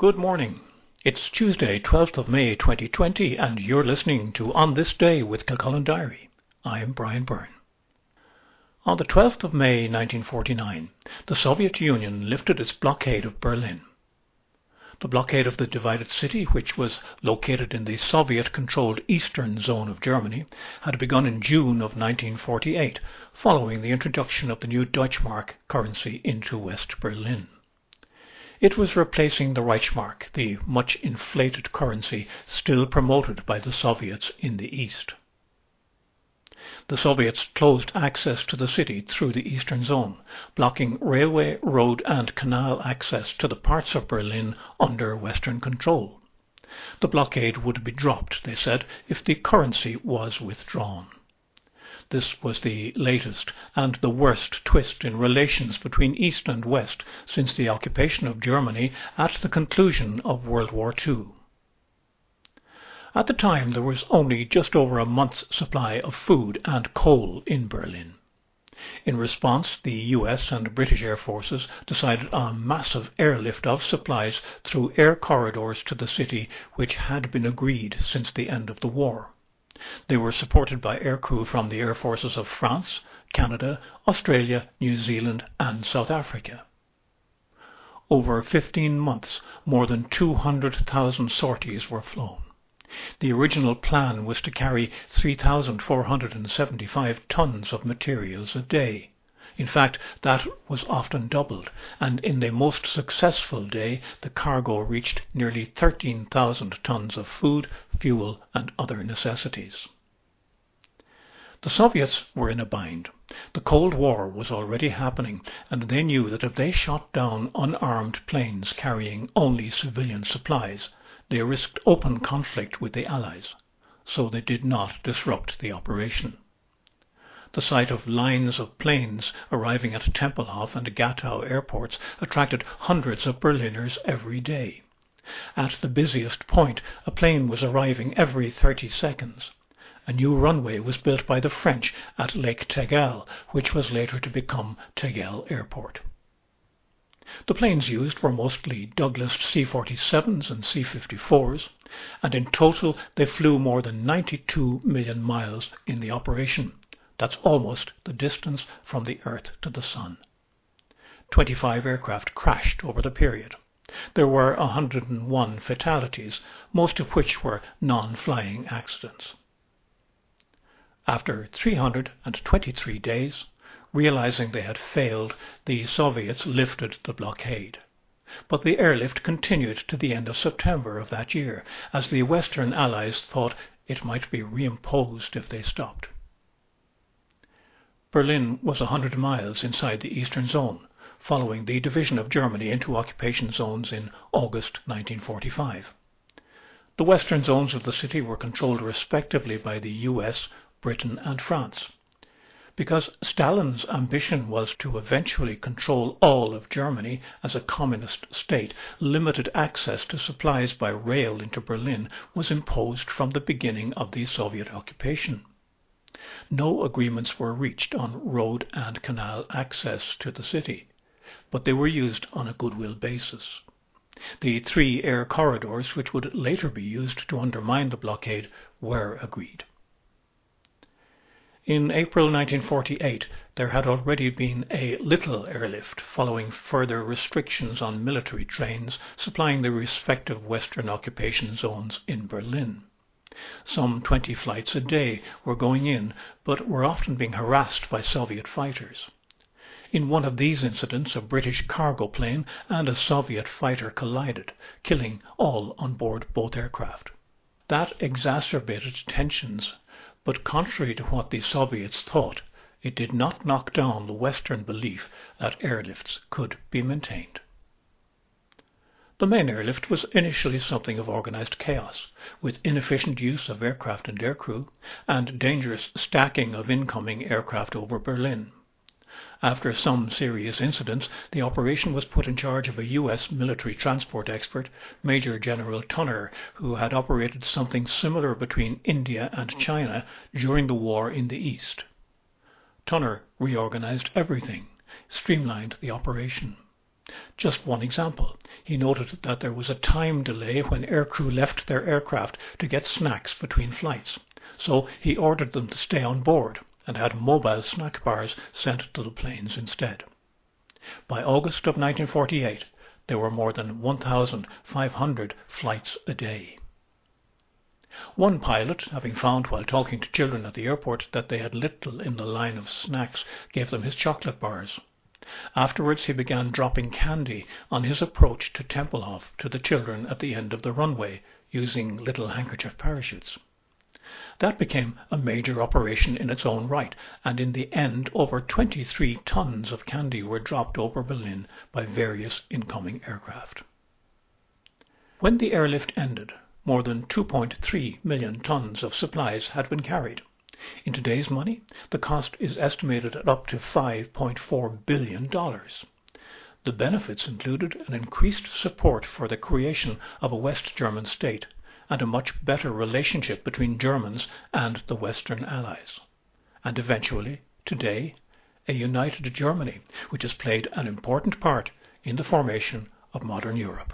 Good morning. It's Tuesday, 12th of May 2020, and you're listening to On This Day with Kilcullen Diary. I am Brian Byrne. On the 12th of May 1949, the Soviet Union lifted its blockade of Berlin. The blockade of the divided city, which was located in the Soviet controlled eastern zone of Germany, had begun in June of 1948, following the introduction of the new Deutschmark currency into West Berlin. It was replacing the Reichsmark, the much inflated currency still promoted by the Soviets in the East. The Soviets closed access to the city through the eastern zone, blocking railway, road and canal access to the parts of Berlin under Western control. The blockade would be dropped, they said, if the currency was withdrawn. This was the latest and the worst twist in relations between East and West since the occupation of Germany at the conclusion of World War II. At the time, there was only just over a month's supply of food and coal in Berlin. In response, the US and British air forces decided on a massive airlift of supplies through air corridors to the city, which had been agreed since the end of the war. They were supported by aircrew from the air forces of France, Canada, Australia, New Zealand and South Africa. Over 15 months, more than 200,000 sorties were flown. The original plan was to carry 3,475 tons of materials a day. In fact, that was often doubled, and in the most successful day the cargo reached nearly 13,000 tons of food, fuel and other necessities. The Soviets were in a bind. The Cold War was already happening, and they knew that if they shot down unarmed planes carrying only civilian supplies, they risked open conflict with the Allies, so they did not disrupt the operation. The sight of lines of planes arriving at Tempelhof and Gatow airports attracted hundreds of Berliners every day. At the busiest point, a plane was arriving every 30 seconds. A new runway was built by the French at Lake Tegel, which was later to become Tegel Airport. The planes used were mostly Douglas C-47s and C-54s, and in total they flew more than 92 million miles in the operation. That's almost the distance from the Earth to the Sun. 25 aircraft crashed over the period. There were 101 fatalities, most of which were non-flying accidents. After 323 days, realizing they had failed, the Soviets lifted the blockade. But the airlift continued to the end of September of that year, as the Western Allies thought it might be reimposed if they stopped. Berlin was a hundred miles inside the Eastern Zone, following the division of Germany into occupation zones in August 1945. The western zones of the city were controlled respectively by the US, Britain and France. Because Stalin's ambition was to eventually control all of Germany as a communist state, limited access to supplies by rail into Berlin was imposed from the beginning of the Soviet occupation. No agreements were reached on road and canal access to the city, but they were used on a goodwill basis. The three air corridors, which would later be used to undermine the blockade, were agreed. In April 1948, there had already been a little airlift following further restrictions on military trains supplying the respective Western occupation zones in Berlin. Some 20 flights a day were going in, but were often being harassed by Soviet fighters. In one of these incidents, a British cargo plane and a Soviet fighter collided, killing all on board both aircraft. That exacerbated tensions, but contrary to what the Soviets thought, it did not knock down the Western belief that airlifts could be maintained. The main airlift was initially something of organized chaos, with inefficient use of aircraft and aircrew, and dangerous stacking of incoming aircraft over Berlin. After some serious incidents, the operation was put in charge of a U.S. military transport expert, Major General Tunner, who had operated something similar between India and China during the war in the East. Tunner reorganized everything, streamlined the operation. Just one example. He noted that there was a time delay when aircrew left their aircraft to get snacks between flights, so he ordered them to stay on board and had mobile snack bars sent to the planes instead. By August of 1948, there were more than 1,500 flights a day. One pilot, having found while talking to children at the airport that they had little in the line of snacks, gave them his chocolate bars. Afterwards, he began dropping candy on his approach to Tempelhof to the children at the end of the runway using little handkerchief parachutes. That became a major operation in its own right, and in the end over 23 tons of candy were dropped over Berlin by various incoming aircraft. When the airlift ended, more than 2.3 million tons of supplies had been carried. In today's money, the cost is estimated at up to $5.4 billion. The benefits included an increased support for the creation of a West German state and a much better relationship between Germans and the Western Allies. And eventually, today, a united Germany, which has played an important part in the formation of modern Europe.